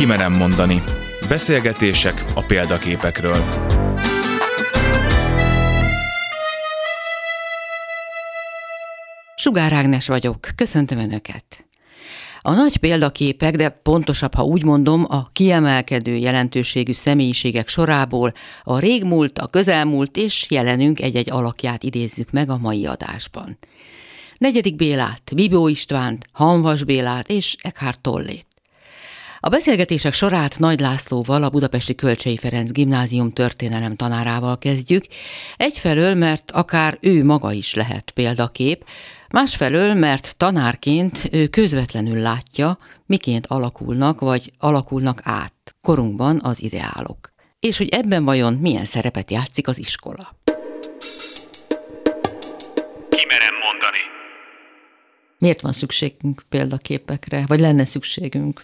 Kimerem mondani. Beszélgetések a példaképekről. Sugár Ágnes vagyok, köszöntöm Önöket! A nagy példaképek, de pontosabb, ha úgy mondom, a kiemelkedő jelentőségű személyiségek sorából a régmúlt, a közelmúlt és jelenünk egy-egy alakját idézzük meg a mai adásban. Negyedik Bélát, Bibó Istvánt, Hanvas Bélát és Eckhart Tollét. A beszélgetések sorát Nagy Lászlóval, a Budapesti Kölcsei Ferenc Gimnázium történelem tanárával kezdjük, egyfelől, mert akár ő maga is lehet példakép, Másfelől, mert tanárként ő közvetlenül látja, miként alakulnak vagy alakulnak át korunkban az ideálok. És hogy ebben vajon milyen szerepet játszik az iskola. Kimerem mondani. Miért van szükségünk példaképekre, vagy lenne szükségünk?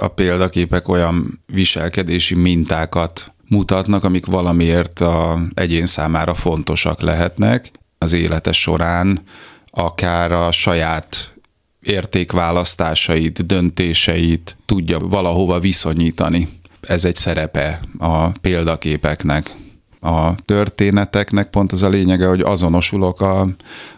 A példaképek olyan viselkedési mintákat mutatnak, amik valamiért a egyén számára fontosak lehetnek az élete során, akár a saját értékválasztásait, döntéseit tudja valahova viszonyítani. Ez egy szerepe a példaképeknek. A történeteknek pont az a lényege, hogy azonosulok a,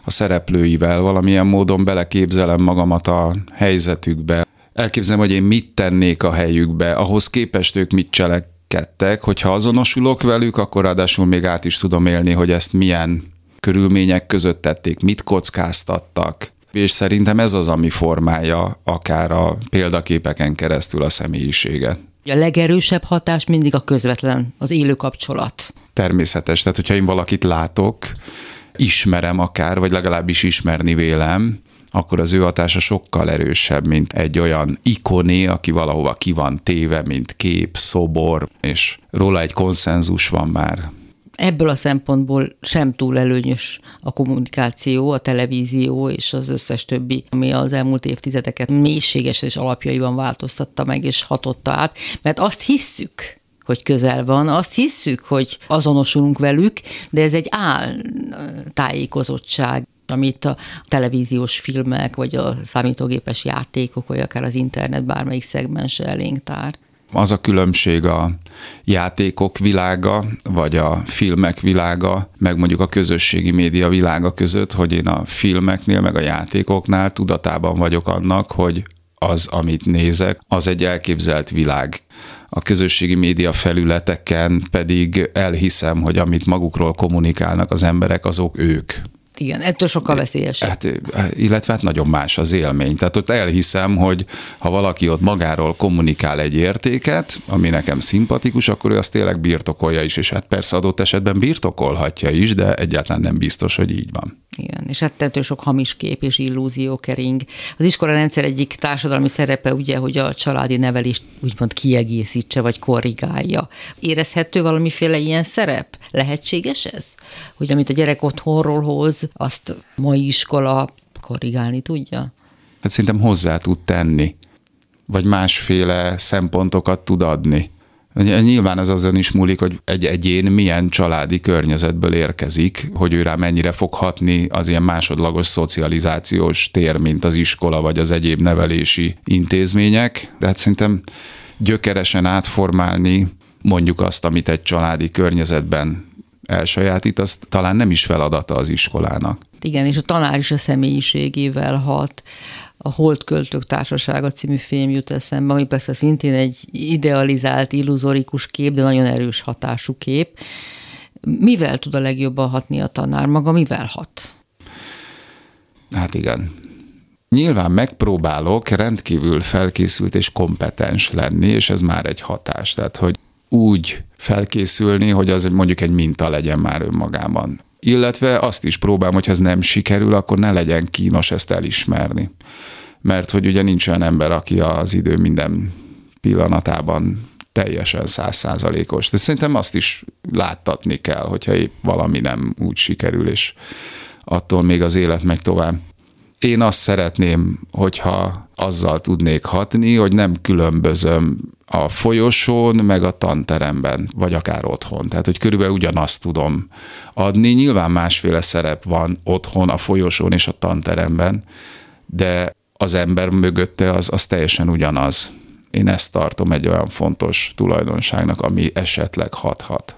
a szereplőivel, valamilyen módon beleképzelem magamat a helyzetükbe. Elképzelem, hogy én mit tennék a helyükbe, ahhoz képest ők mit cselekedtek, hogyha azonosulok velük, akkor ráadásul még át is tudom élni, hogy ezt milyen körülmények között tették, mit kockáztattak, és szerintem ez az, ami formálja akár a példaképeken keresztül a személyiséget. A legerősebb hatás mindig a közvetlen, az élő kapcsolat. Természetes, tehát hogyha én valakit látok, ismerem akár, vagy legalábbis ismerni vélem, akkor az ő hatása sokkal erősebb, mint egy olyan ikoné, aki valahova ki van téve, mint kép, szobor, és róla egy konszenzus van már. Ebből a szempontból sem túl előnyös a kommunikáció, a televízió és az összes többi, ami az elmúlt évtizedeket mélységes és alapjaiban változtatta meg és hatotta át, mert azt hisszük, hogy közel van, azt hisszük, hogy azonosulunk velük, de ez egy áll tájékozottság amit a televíziós filmek, vagy a számítógépes játékok, vagy akár az internet bármelyik szegmense elénk tár az a különbség a játékok világa, vagy a filmek világa, meg mondjuk a közösségi média világa között, hogy én a filmeknél, meg a játékoknál tudatában vagyok annak, hogy az, amit nézek, az egy elképzelt világ. A közösségi média felületeken pedig elhiszem, hogy amit magukról kommunikálnak az emberek, azok ők. Igen, ettől sokkal veszélyesebb. Hát, illetve hát nagyon más az élmény. Tehát ott elhiszem, hogy ha valaki ott magáról kommunikál egy értéket, ami nekem szimpatikus, akkor ő azt tényleg birtokolja is, és hát persze adott esetben birtokolhatja is, de egyáltalán nem biztos, hogy így van. Igen, és hát ettől sok hamis kép és illúzió kering. Az iskola rendszer egyik társadalmi szerepe ugye, hogy a családi nevelést úgymond kiegészítse, vagy korrigálja. Érezhető valamiféle ilyen szerep? Lehetséges ez? Hogy amit a gyerek otthonról hoz, azt mai iskola korrigálni tudja? Hát szerintem hozzá tud tenni, vagy másféle szempontokat tud adni. Nyilván ez azon is múlik, hogy egy egyén milyen családi környezetből érkezik, hogy ő rá mennyire fog hatni az ilyen másodlagos szocializációs tér, mint az iskola vagy az egyéb nevelési intézmények. De hát szerintem gyökeresen átformálni mondjuk azt, amit egy családi környezetben elsajátít, az talán nem is feladata az iskolának. Igen, és a tanár is a személyiségével hat a Holdköltők Társasága című film jut eszembe, ami persze szintén egy idealizált, illuzorikus kép, de nagyon erős hatású kép. Mivel tud a legjobban hatni a tanár? Maga mivel hat? Hát igen. Nyilván megpróbálok rendkívül felkészült és kompetens lenni, és ez már egy hatás. Tehát, hogy úgy felkészülni, hogy az mondjuk egy minta legyen már önmagában. Illetve azt is próbálom, hogy ha ez nem sikerül, akkor ne legyen kínos ezt elismerni. Mert hogy ugye nincs olyan ember, aki az idő minden pillanatában teljesen százszázalékos. De szerintem azt is láttatni kell, hogyha épp valami nem úgy sikerül, és attól még az élet megy tovább. Én azt szeretném, hogyha azzal tudnék hatni, hogy nem különbözöm a folyosón, meg a tanteremben, vagy akár otthon. Tehát, hogy körülbelül ugyanazt tudom adni. Nyilván másféle szerep van otthon, a folyosón és a tanteremben, de az ember mögötte az, az teljesen ugyanaz. Én ezt tartom egy olyan fontos tulajdonságnak, ami esetleg hathat.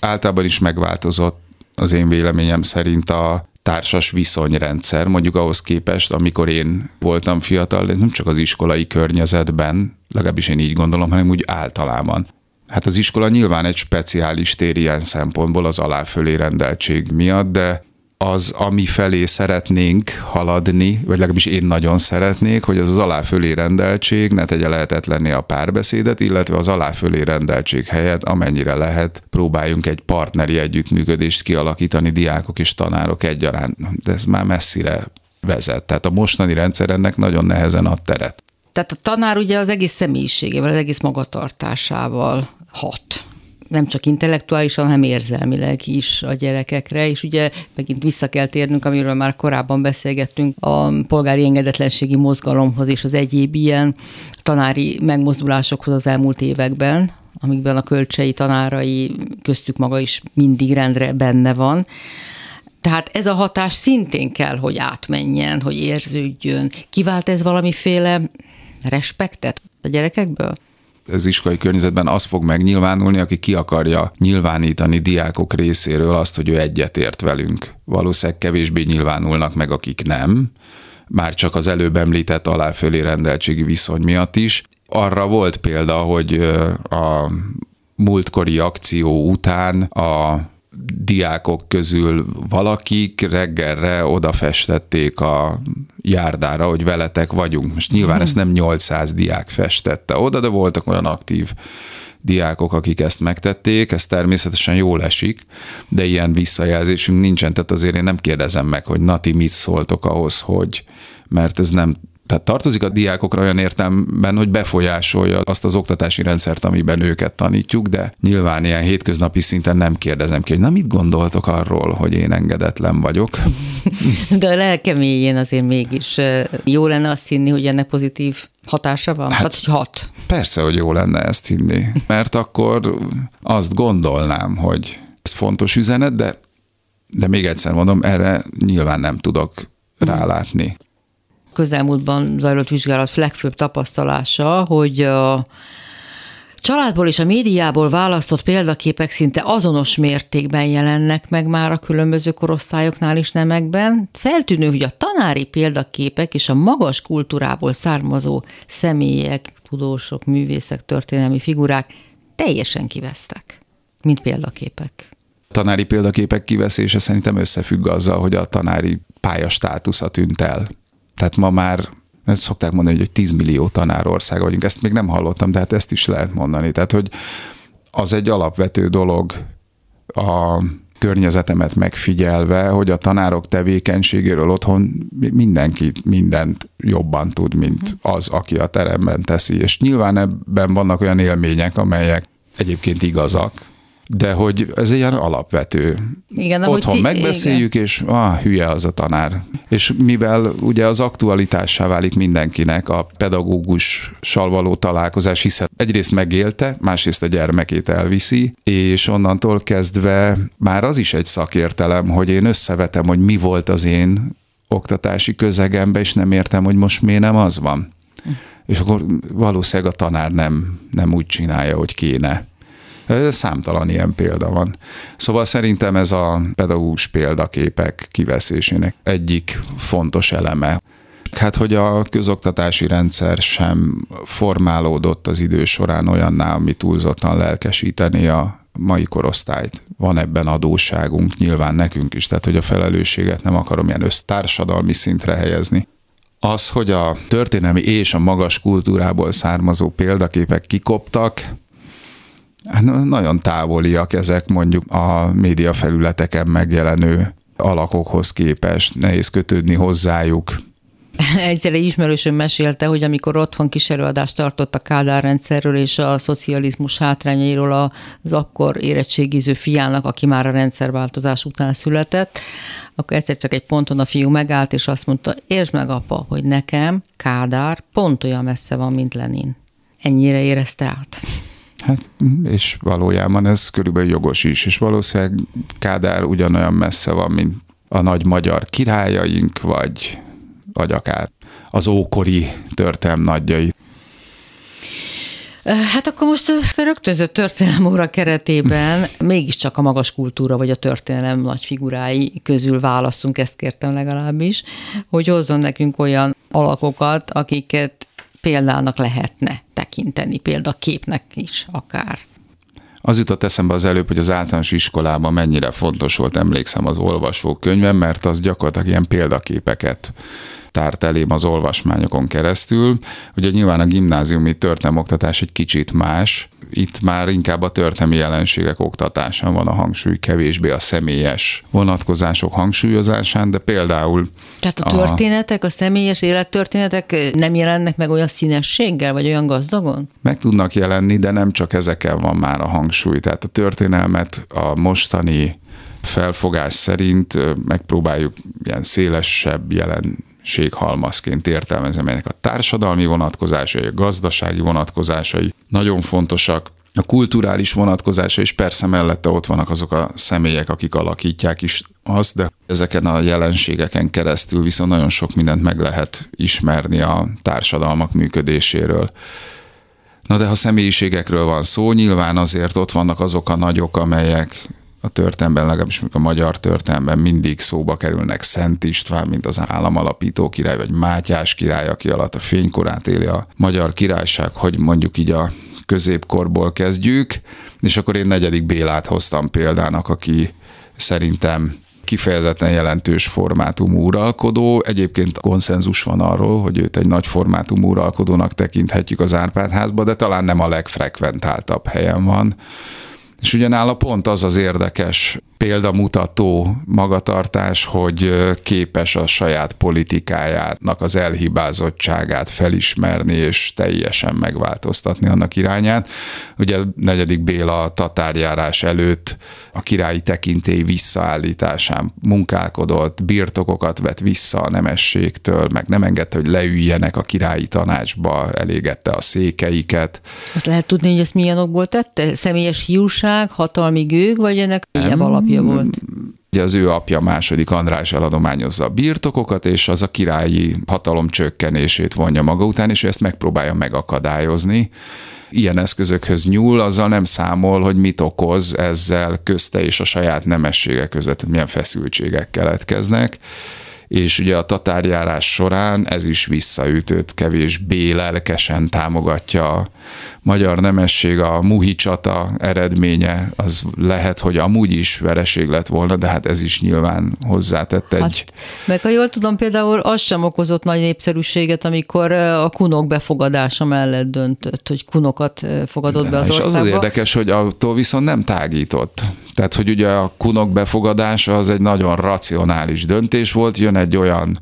Általában is megváltozott az én véleményem szerint a társas viszonyrendszer, mondjuk ahhoz képest, amikor én voltam fiatal, nem csak az iskolai környezetben, legalábbis én így gondolom, hanem úgy általában. Hát az iskola nyilván egy speciális tér ilyen szempontból az aláfölé rendeltség miatt, de az, ami felé szeretnénk haladni, vagy legalábbis én nagyon szeretnék, hogy az az aláfölé rendeltség ne tegye lehetetlenni a párbeszédet, illetve az aláfölé rendeltség helyett, amennyire lehet, próbáljunk egy partneri együttműködést kialakítani diákok és tanárok egyaránt. De ez már messzire vezet. Tehát a mostani rendszer ennek nagyon nehezen ad teret. Tehát a tanár ugye az egész személyiségével, az egész magatartásával hat nem csak intellektuálisan, hanem érzelmileg is a gyerekekre, és ugye megint vissza kell térnünk, amiről már korábban beszélgettünk, a polgári engedetlenségi mozgalomhoz és az egyéb ilyen tanári megmozdulásokhoz az elmúlt években, amikben a kölcsei tanárai köztük maga is mindig rendre benne van. Tehát ez a hatás szintén kell, hogy átmenjen, hogy érződjön. Kivált ez valamiféle respektet a gyerekekből? Az iskolai környezetben az fog megnyilvánulni, aki ki akarja nyilvánítani diákok részéről azt, hogy ő egyetért velünk. Valószínűleg kevésbé nyilvánulnak meg, akik nem, már csak az előbb említett aláfölé rendeltségi viszony miatt is. Arra volt példa, hogy a múltkori akció után a diákok közül valakik reggelre odafestették a járdára, hogy veletek vagyunk. Most nyilván ezt nem 800 diák festette oda, de voltak olyan aktív diákok, akik ezt megtették, ez természetesen jól esik, de ilyen visszajelzésünk nincsen, tehát azért én nem kérdezem meg, hogy Nati, mit szóltok ahhoz, hogy mert ez nem tehát tartozik a diákokra olyan értelemben, hogy befolyásolja azt az oktatási rendszert, amiben őket tanítjuk, de nyilván ilyen hétköznapi szinten nem kérdezem ki, hogy na mit gondoltok arról, hogy én engedetlen vagyok. De a lelkeméjén azért mégis jó lenne azt hinni, hogy ennek pozitív hatása van? Hát, hát hogy hat. Persze, hogy jó lenne ezt hinni, mert akkor azt gondolnám, hogy ez fontos üzenet, de, de még egyszer mondom, erre nyilván nem tudok rálátni közelmúltban zajlott vizsgálat legfőbb tapasztalása, hogy a családból és a médiából választott példaképek szinte azonos mértékben jelennek meg már a különböző korosztályoknál is nemekben. Feltűnő, hogy a tanári példaképek és a magas kultúrából származó személyek, tudósok, művészek, történelmi figurák teljesen kivesztek, mint példaképek. Tanári példaképek kiveszése szerintem összefügg azzal, hogy a tanári pályastátusza tűnt el. Tehát ma már szokták mondani, hogy 10 millió tanárország vagyunk. Ezt még nem hallottam, de hát ezt is lehet mondani. Tehát, hogy az egy alapvető dolog a környezetemet megfigyelve, hogy a tanárok tevékenységéről otthon mindenki mindent jobban tud, mint az, aki a teremben teszi. És nyilván ebben vannak olyan élmények, amelyek egyébként igazak, de hogy ez ilyen alapvető. Igen, Otthon ti, megbeszéljük, igen. és ah, hülye az a tanár. És mivel ugye az aktualitássá válik mindenkinek a pedagógussal való találkozás, hiszen egyrészt megélte, másrészt a gyermekét elviszi, és onnantól kezdve már az is egy szakértelem, hogy én összevetem, hogy mi volt az én oktatási közegemben, és nem értem, hogy most miért nem az van. Hm. És akkor valószínűleg a tanár nem, nem úgy csinálja, hogy kéne. Számtalan ilyen példa van. Szóval szerintem ez a pedagógus példaképek kiveszésének egyik fontos eleme. Hát, hogy a közoktatási rendszer sem formálódott az idő során olyanná, ami túlzottan lelkesíteni a mai korosztályt. Van ebben adósságunk, nyilván nekünk is, tehát hogy a felelősséget nem akarom ilyen össztársadalmi szintre helyezni. Az, hogy a történelmi és a magas kultúrából származó példaképek kikoptak, nagyon távoliak ezek mondjuk a média felületeken megjelenő alakokhoz képest, nehéz kötődni hozzájuk. Egyszer egy ismerősöm mesélte, hogy amikor otthon kísérőadást tartott a Kádár rendszerről és a szocializmus hátrányairól az akkor érettségiző fiának, aki már a rendszerváltozás után született, akkor egyszer csak egy ponton a fiú megállt, és azt mondta, értsd meg apa, hogy nekem Kádár pont olyan messze van, mint Lenin. Ennyire érezte át. Hát, és valójában ez körülbelül jogos is, és valószínűleg Kádár ugyanolyan messze van, mint a nagy magyar királyaink, vagy, vagy akár az ókori történelm nagyjai. Hát akkor most a rögtönzött történelem óra keretében mégiscsak a magas kultúra vagy a történelem nagy figurái közül válaszunk, ezt kértem legalábbis, hogy hozzon nekünk olyan alakokat, akiket példának lehetne tekinteni, példaképnek is akár. Az jutott eszembe az előbb, hogy az általános iskolában mennyire fontos volt, emlékszem az olvasókönyvem, mert az gyakorlatilag ilyen példaképeket tárt elém az olvasmányokon keresztül. Ugye nyilván a gimnáziumi oktatás egy kicsit más, itt már inkább a történelmi jelenségek oktatásán van a hangsúly, kevésbé a személyes vonatkozások hangsúlyozásán, de például... Tehát a történetek, a, a személyes élettörténetek nem jelennek meg olyan színességgel, vagy olyan gazdagon? Meg tudnak jelenni, de nem csak ezeken van már a hangsúly. Tehát a történelmet a mostani felfogás szerint megpróbáljuk ilyen szélesebb jelen séghalmazként értelmezem ennek a társadalmi vonatkozásai, a gazdasági vonatkozásai nagyon fontosak, a kulturális vonatkozása is persze mellette ott vannak azok a személyek, akik alakítják is azt, de ezeken a jelenségeken keresztül viszont nagyon sok mindent meg lehet ismerni a társadalmak működéséről. Na de ha személyiségekről van szó, nyilván azért ott vannak azok a nagyok, amelyek a történelemben, legalábbis a magyar történelemben mindig szóba kerülnek Szent István, mint az államalapító király, vagy Mátyás király, aki alatt a fénykorát éli a magyar királyság, hogy mondjuk így a középkorból kezdjük, és akkor én negyedik Bélát hoztam példának, aki szerintem kifejezetten jelentős formátumú uralkodó. Egyébként konszenzus van arról, hogy őt egy nagy formátumú uralkodónak tekinthetjük az Árpádházba, de talán nem a legfrekventáltabb helyen van. És ugyanála pont az az érdekes példamutató magatartás, hogy képes a saját politikájának az elhibázottságát felismerni és teljesen megváltoztatni annak irányát. Ugye negyedik Béla a tatárjárás előtt a királyi tekintély visszaállításán munkálkodott, birtokokat vett vissza a nemességtől, meg nem engedte, hogy leüljenek a királyi tanácsba, elégette a székeiket. Azt lehet tudni, hogy ezt milyen okból tette? Személyes hiúság, hatalmi gőg, vagy ennek ilyen alapja volt? Ugye az ő apja második András eladományozza a birtokokat, és az a királyi hatalom csökkenését vonja maga után, és ő ezt megpróbálja megakadályozni ilyen eszközökhöz nyúl, azzal nem számol, hogy mit okoz ezzel közte és a saját nemessége között, milyen feszültségek keletkeznek és ugye a tatárjárás során ez is visszaütött, kevésbé lelkesen támogatja a magyar nemesség, a Muhi csata eredménye, az lehet, hogy amúgy is vereség lett volna, de hát ez is nyilván hozzátett egy... Hát, meg ha jól tudom, például az sem okozott nagy népszerűséget, amikor a kunok befogadása mellett döntött, hogy kunokat fogadott be az országba. És az az érdekes, hogy attól viszont nem tágított. Tehát, hogy ugye a kunok befogadása az egy nagyon racionális döntés volt, jön egy olyan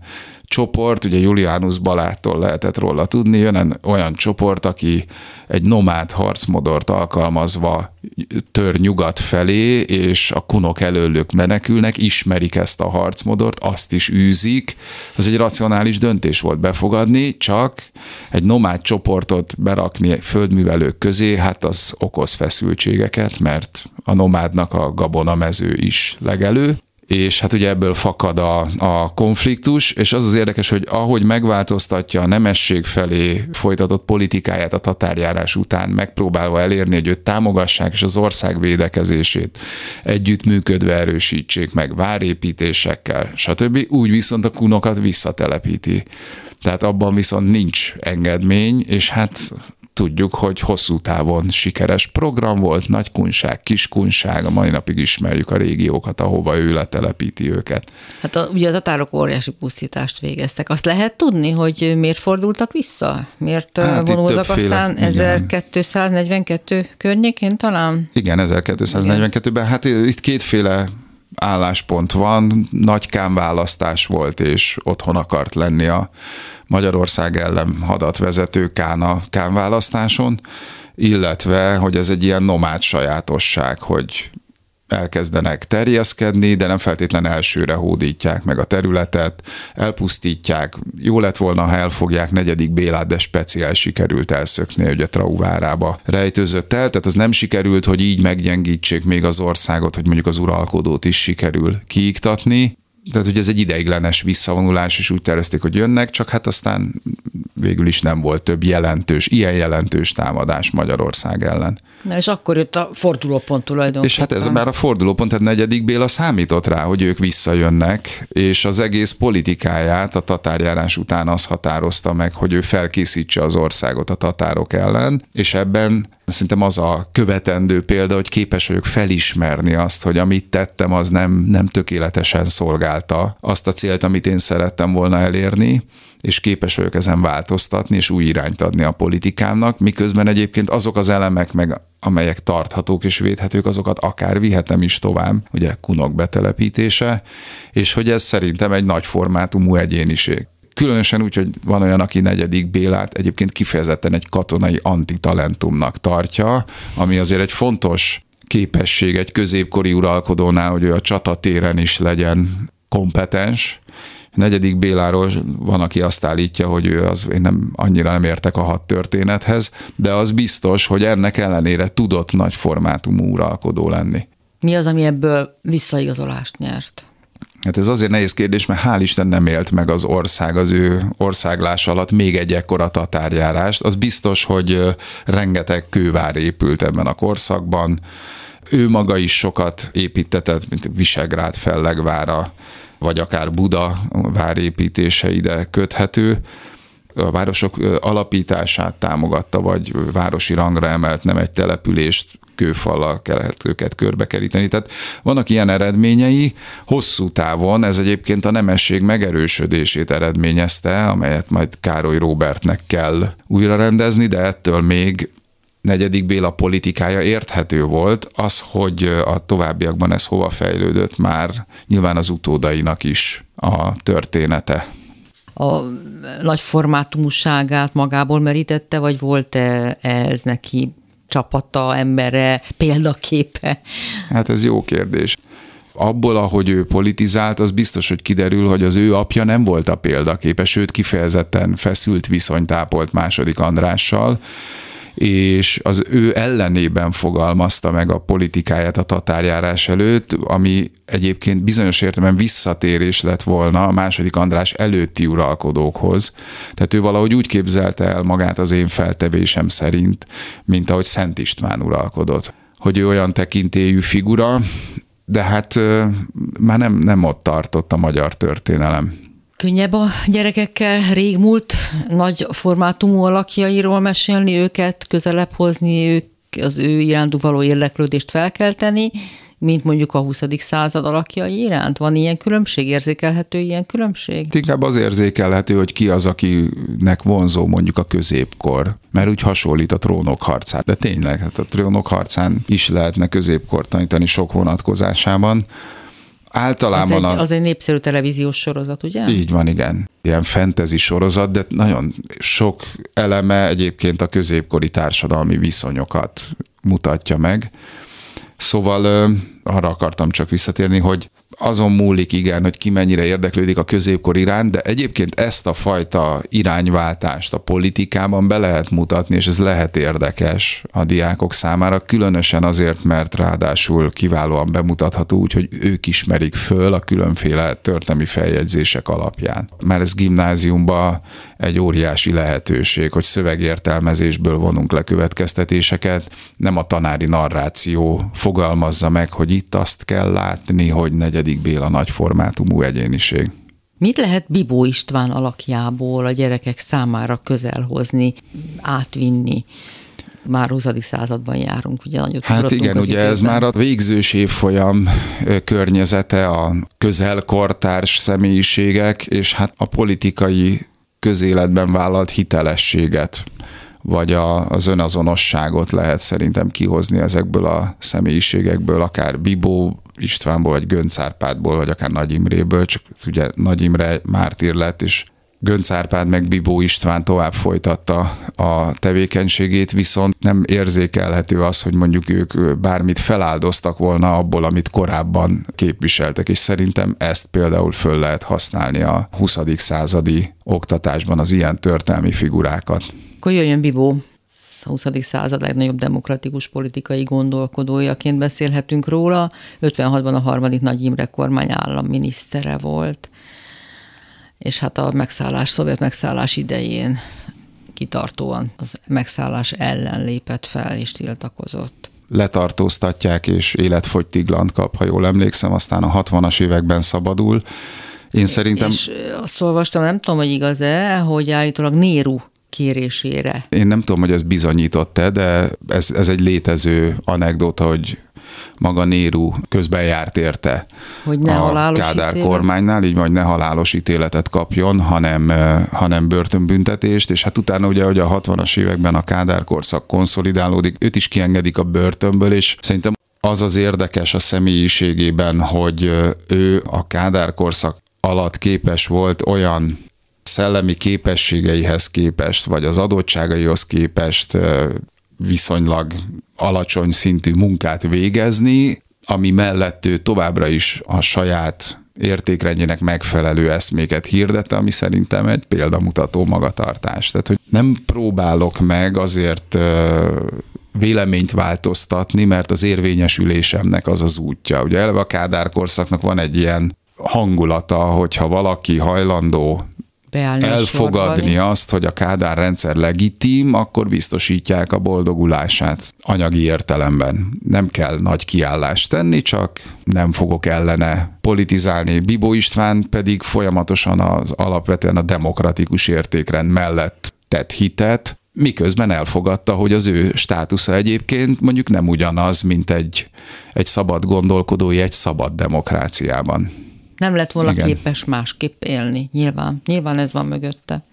csoport, ugye Julianus Balától lehetett róla tudni, jön olyan csoport, aki egy nomád harcmodort alkalmazva tör nyugat felé, és a kunok előlük menekülnek, ismerik ezt a harcmodort, azt is űzik. Az egy racionális döntés volt befogadni, csak egy nomád csoportot berakni földművelők közé, hát az okoz feszültségeket, mert a nomádnak a gabonamező is legelő és hát ugye ebből fakad a, a konfliktus, és az az érdekes, hogy ahogy megváltoztatja a nemesség felé folytatott politikáját a tatárjárás után, megpróbálva elérni, hogy őt támogassák, és az ország védekezését együttműködve erősítsék meg várépítésekkel, stb. Úgy viszont a kunokat visszatelepíti. Tehát abban viszont nincs engedmény, és hát tudjuk, hogy hosszú távon sikeres program volt, nagy kunság, kis kunság, a mai napig ismerjük a régiókat, ahova ő letelepíti őket. Hát a, ugye a tatárok óriási pusztítást végeztek. Azt lehet tudni, hogy miért fordultak vissza? Miért hát vonultak aztán igen. 1242 környékén talán? Igen, 1242-ben. Hát itt kétféle álláspont van, nagy választás volt, és otthon akart lenni a Magyarország ellen hadat vezető Kána kánválasztáson, illetve, hogy ez egy ilyen nomád sajátosság, hogy elkezdenek terjeszkedni, de nem feltétlen elsőre hódítják meg a területet, elpusztítják. Jó lett volna, ha elfogják negyedik Bélát, de speciál sikerült elszökni, hogy a Trauvárába rejtőzött el, tehát az nem sikerült, hogy így meggyengítsék még az országot, hogy mondjuk az uralkodót is sikerül kiiktatni, tehát hogy ez egy ideiglenes visszavonulás, és úgy tervezték, hogy jönnek, csak hát aztán végül is nem volt több jelentős, ilyen jelentős támadás Magyarország ellen. Na és akkor jött a fordulópont tulajdonképpen. És hát ez már a fordulópont, tehát negyedik Béla számított rá, hogy ők visszajönnek, és az egész politikáját a tatárjárás után az határozta meg, hogy ő felkészítse az országot a tatárok ellen, és ebben Szerintem az a követendő példa, hogy képes vagyok felismerni azt, hogy amit tettem, az nem, nem tökéletesen szolgálta azt a célt, amit én szerettem volna elérni, és képes vagyok ezen változtatni, és új irányt adni a politikámnak, miközben egyébként azok az elemek, meg amelyek tarthatók és védhetők, azokat akár vihetem is tovább, ugye kunok betelepítése, és hogy ez szerintem egy nagy formátumú egyéniség. Különösen úgy, hogy van olyan, aki negyedik Bélát egyébként kifejezetten egy katonai antitalentumnak tartja, ami azért egy fontos képesség egy középkori uralkodónál, hogy ő a csatatéren is legyen kompetens, negyedik Béláról van, aki azt állítja, hogy ő az, én nem annyira nem értek a hat történethez, de az biztos, hogy ennek ellenére tudott nagy formátumú uralkodó lenni. Mi az, ami ebből visszaigazolást nyert? Hát ez azért nehéz kérdés, mert hál' Isten nem élt meg az ország az ő országlás alatt még egy ekkora tatárjárást. Az biztos, hogy rengeteg kővár épült ebben a korszakban. Ő maga is sokat építetett, mint Visegrád fellegvára, vagy akár Buda várépítése ide köthető a városok alapítását támogatta, vagy városi rangra emelt nem egy települést kőfallal kellett őket körbekeríteni. Tehát vannak ilyen eredményei. Hosszú távon ez egyébként a nemesség megerősödését eredményezte, amelyet majd Károly Robertnek kell újra rendezni, de ettől még negyedik Béla politikája érthető volt, az, hogy a továbbiakban ez hova fejlődött, már nyilván az utódainak is a története. A nagy formátumúságát magából merítette, vagy volt-e ez neki csapata, embere, példaképe? Hát ez jó kérdés abból, ahogy ő politizált, az biztos, hogy kiderül, hogy az ő apja nem volt a példaképe, sőt kifejezetten feszült viszonyt ápolt második Andrással, és az ő ellenében fogalmazta meg a politikáját a tatárjárás előtt, ami egyébként bizonyos értelemben visszatérés lett volna a második András előtti uralkodókhoz. Tehát ő valahogy úgy képzelte el magát az én feltevésem szerint, mint ahogy Szent István uralkodott. Hogy ő olyan tekintélyű figura, de hát már nem, nem ott tartott a magyar történelem. Könnyebb a gyerekekkel régmúlt nagy formátumú alakjairól mesélni, őket közelebb hozni, ők az ő irántuk való érdeklődést felkelteni, mint mondjuk a 20. század alakjai iránt? Van ilyen különbség? Érzékelhető ilyen különbség? Inkább az érzékelhető, hogy ki az, akinek vonzó mondjuk a középkor, mert úgy hasonlít a trónok harcát. De tényleg, hát a trónok harcán is lehetne középkor tanítani sok vonatkozásában. Általában az egy, a... az egy népszerű televíziós sorozat, ugye? Így van, igen. Ilyen fantasy sorozat, de nagyon sok eleme egyébként a középkori társadalmi viszonyokat mutatja meg. Szóval arra akartam csak visszatérni, hogy azon múlik igen, hogy ki mennyire érdeklődik a középkor iránt, de egyébként ezt a fajta irányváltást a politikában be lehet mutatni, és ez lehet érdekes a diákok számára, különösen azért, mert ráadásul kiválóan bemutatható úgy, hogy ők ismerik föl a különféle történelmi feljegyzések alapján. Már ez gimnáziumban egy óriási lehetőség, hogy szövegértelmezésből vonunk le következtetéseket, nem a tanári narráció fogalmazza meg, hogy itt azt kell látni, hogy negyedik Béla nagy formátumú egyéniség. Mit lehet Bibó István alakjából a gyerekek számára közelhozni, átvinni? már 20. században járunk, ugye nagyon Hát igen, ugye időben. ez már a végzős évfolyam környezete, a közelkortárs személyiségek, és hát a politikai közéletben vállalt hitelességet, vagy a, az önazonosságot lehet szerintem kihozni ezekből a személyiségekből, akár Bibó Istvánból, vagy Gönc Árpádból, vagy akár Nagy Imréből, csak ugye Nagy Imre mártír lett, és Gönc Árpád meg Bibó István tovább folytatta a tevékenységét, viszont nem érzékelhető az, hogy mondjuk ők bármit feláldoztak volna abból, amit korábban képviseltek, és szerintem ezt például föl lehet használni a 20. századi oktatásban az ilyen történelmi figurákat. Akkor jöjjön Bibó a 20. század legnagyobb demokratikus politikai gondolkodójaként beszélhetünk róla. 56-ban a harmadik Nagy Imre kormány államminisztere volt és hát a megszállás, szovjet megszállás idején kitartóan az megszállás ellen lépett fel és tiltakozott letartóztatják, és életfogytiglant kap, ha jól emlékszem, aztán a 60-as években szabadul. Én szerintem... És azt olvastam, nem tudom, hogy igaz-e, hogy állítólag Néru kérésére. Én nem tudom, hogy ez bizonyított-e, de ez, ez egy létező anekdota, hogy maga Néru közben járt érte hogy ne a Kádár ítélet. kormánynál, így vagy ne halálos ítéletet kapjon, hanem, hanem börtönbüntetést, és hát utána ugye, hogy a 60-as években a Kádár korszak konszolidálódik, őt is kiengedik a börtönből, és szerintem az az érdekes a személyiségében, hogy ő a Kádár korszak alatt képes volt olyan szellemi képességeihez képest, vagy az adottságaihoz képest viszonylag alacsony szintű munkát végezni, ami mellett ő továbbra is a saját értékrendjének megfelelő eszméket hirdette, ami szerintem egy példamutató magatartás. Tehát, hogy nem próbálok meg azért véleményt változtatni, mert az érvényesülésemnek az az útja. Ugye eleve a Kádár korszaknak van egy ilyen hangulata, hogyha valaki hajlandó beállni elfogadni azt, hogy a Kádár rendszer legitim, akkor biztosítják a boldogulását anyagi értelemben. Nem kell nagy kiállást tenni, csak nem fogok ellene politizálni. Bibó István pedig folyamatosan az alapvetően a demokratikus értékrend mellett tett hitet, miközben elfogadta, hogy az ő státusza egyébként mondjuk nem ugyanaz, mint egy, egy szabad gondolkodói egy szabad demokráciában. Nem lett volna Igen. képes másképp élni, nyilván. Nyilván ez van mögötte.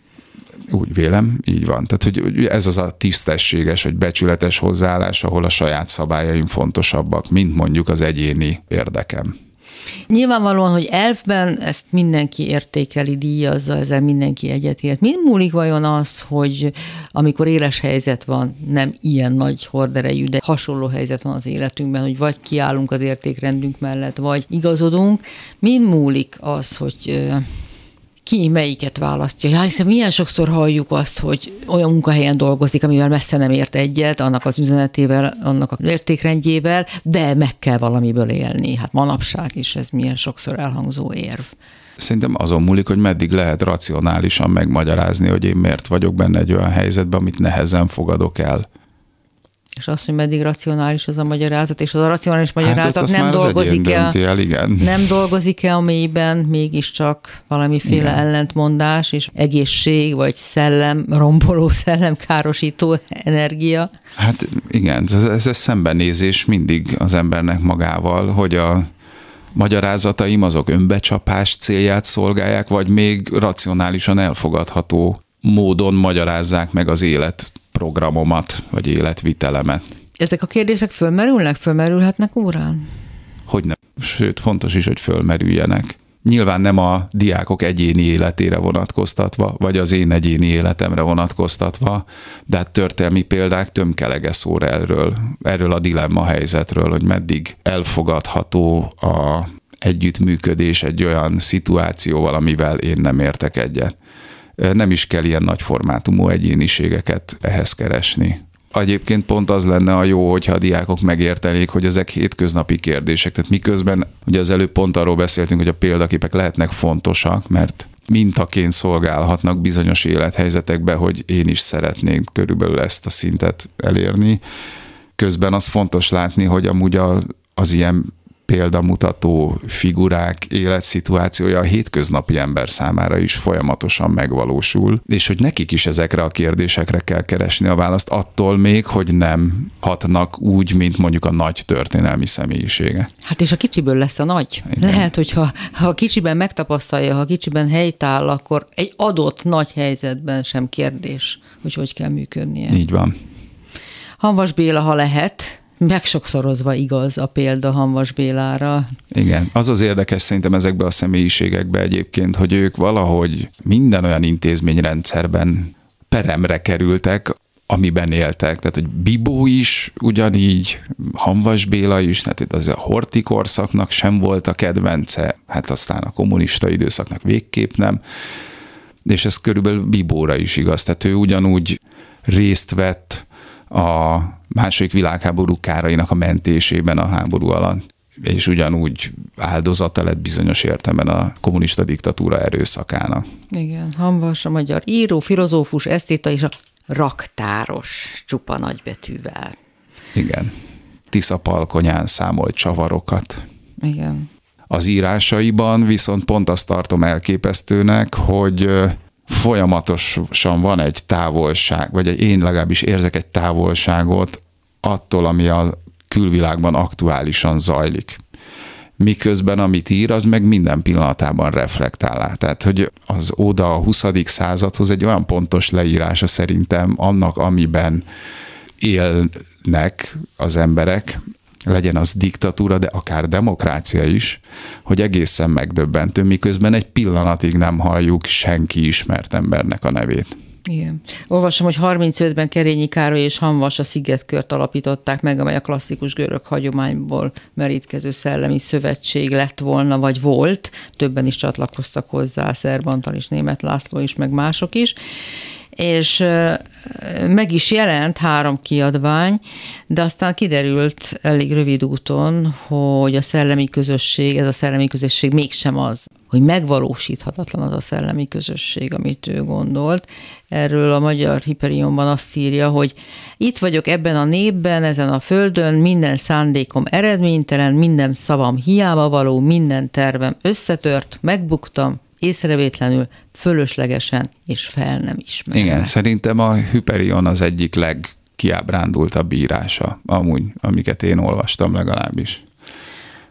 Úgy vélem, így van. Tehát, hogy ez az a tisztességes, vagy becsületes hozzáállás, ahol a saját szabályaim fontosabbak, mint mondjuk az egyéni érdekem. Nyilvánvalóan, hogy elfben ezt mindenki értékeli, díjazza, ezzel mindenki egyetért. Mind múlik vajon az, hogy amikor éles helyzet van, nem ilyen nagy horderejű, de hasonló helyzet van az életünkben, hogy vagy kiállunk az értékrendünk mellett, vagy igazodunk, mind múlik az, hogy ki melyiket választja. Ja, hiszen milyen sokszor halljuk azt, hogy olyan munkahelyen dolgozik, amivel messze nem ért egyet, annak az üzenetével, annak az értékrendjével, de meg kell valamiből élni. Hát manapság is ez milyen sokszor elhangzó érv. Szerintem azon múlik, hogy meddig lehet racionálisan megmagyarázni, hogy én miért vagyok benne egy olyan helyzetben, amit nehezen fogadok el és azt, hogy meddig racionális az a magyarázat, és az a racionális hát magyarázat hát nem dolgozik-e, el, igen. nem dolgozik-e a mélyben mégiscsak valamiféle igen. ellentmondás, és egészség, vagy szellem, romboló szellem, károsító energia? Hát igen, ez, ez szembenézés mindig az embernek magával, hogy a magyarázataim azok önbecsapás célját szolgálják, vagy még racionálisan elfogadható módon magyarázzák meg az élet programomat, vagy életvitelemet. Ezek a kérdések fölmerülnek, fölmerülhetnek órán? Hogy nem. Sőt, fontos is, hogy fölmerüljenek. Nyilván nem a diákok egyéni életére vonatkoztatva, vagy az én egyéni életemre vonatkoztatva, de hát történelmi példák tömkelege szóra erről, erről a dilemma helyzetről, hogy meddig elfogadható a együttműködés egy olyan szituációval, amivel én nem értek egyet nem is kell ilyen nagy formátumú egyéniségeket ehhez keresni. Egyébként pont az lenne a jó, hogyha a diákok megértenék, hogy ezek hétköznapi kérdések. Tehát miközben ugye az előbb pont arról beszéltünk, hogy a példaképek lehetnek fontosak, mert mintaként szolgálhatnak bizonyos élethelyzetekben, hogy én is szeretném körülbelül ezt a szintet elérni. Közben az fontos látni, hogy amúgy a, az ilyen példamutató figurák életszituációja a hétköznapi ember számára is folyamatosan megvalósul, és hogy nekik is ezekre a kérdésekre kell keresni a választ, attól még, hogy nem hatnak úgy, mint mondjuk a nagy történelmi személyisége. Hát és a kicsiből lesz a nagy. Igen. Lehet, hogy ha, ha a kicsiben megtapasztalja, ha a kicsiben helytáll, akkor egy adott nagy helyzetben sem kérdés, hogy hogy kell működnie. Így van. Hanvas Béla, ha lehet, megsokszorozva igaz a példa Hanvas Bélára. Igen, az az érdekes szerintem ezekbe a személyiségekbe egyébként, hogy ők valahogy minden olyan intézményrendszerben peremre kerültek, amiben éltek. Tehát, hogy Bibó is ugyanígy, Hanvas Béla is, tehát itt az a Horti korszaknak sem volt a kedvence, hát aztán a kommunista időszaknak végképp nem, és ez körülbelül Bibóra is igaz. Tehát ő ugyanúgy részt vett a második világháború kárainak a mentésében a háború alatt és ugyanúgy áldozata lett bizonyos értelemben a kommunista diktatúra erőszakának. Igen, Hanvas, a magyar író, filozófus, esztéta és a raktáros csupa nagybetűvel. Igen. Tisza palkonyán számolt csavarokat. Igen. Az írásaiban viszont pont azt tartom elképesztőnek, hogy folyamatosan van egy távolság, vagy egy, én legalábbis érzek egy távolságot attól, ami a külvilágban aktuálisan zajlik. Miközben amit ír, az meg minden pillanatában reflektál Tehát, hogy az Óda a 20. századhoz egy olyan pontos leírása szerintem annak, amiben élnek az emberek, legyen az diktatúra, de akár demokrácia is, hogy egészen megdöbbentő, miközben egy pillanatig nem halljuk senki ismert embernek a nevét. Igen. Olvasom, hogy 35-ben Kerényi Károly és Hanvas a Szigetkört alapították meg, amely a klasszikus görög hagyományból merítkező szellemi szövetség lett volna, vagy volt. Többen is csatlakoztak hozzá, Szerbantal is, Német László is, meg mások is és meg is jelent három kiadvány, de aztán kiderült elég rövid úton, hogy a szellemi közösség, ez a szellemi közösség mégsem az, hogy megvalósíthatatlan az a szellemi közösség, amit ő gondolt. Erről a Magyar Hiperionban azt írja, hogy itt vagyok ebben a népben, ezen a földön, minden szándékom eredménytelen, minden szavam hiába való, minden tervem összetört, megbuktam, észrevétlenül, fölöslegesen és fel nem ismerve. Igen, szerintem a Hyperion az egyik legkiábrándultabb írása, amúgy, amiket én olvastam legalábbis.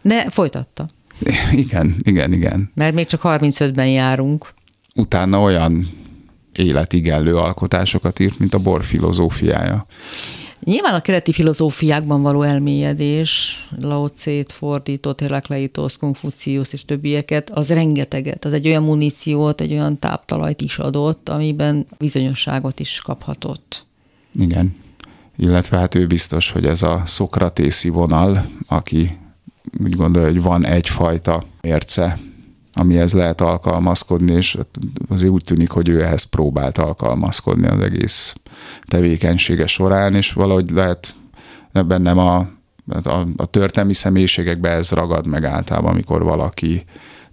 De folytatta. Igen, igen, igen. Mert még csak 35-ben járunk. Utána olyan életigenlő alkotásokat írt, mint a bor filozófiája. Nyilván a kereti filozófiákban való elmélyedés, Lao-Tse-t fordított, Herakleitos, Konfucius és többieket, az rengeteget, az egy olyan muníciót, egy olyan táptalajt is adott, amiben bizonyosságot is kaphatott. Igen, illetve hát ő biztos, hogy ez a szokratészi vonal, aki úgy gondolja, hogy van egyfajta mérce amihez lehet alkalmazkodni, és azért úgy tűnik, hogy ő ehhez próbált alkalmazkodni az egész tevékenysége során, és valahogy lehet bennem a, a, a történelmi személyiségekben ez ragad meg általában, amikor valaki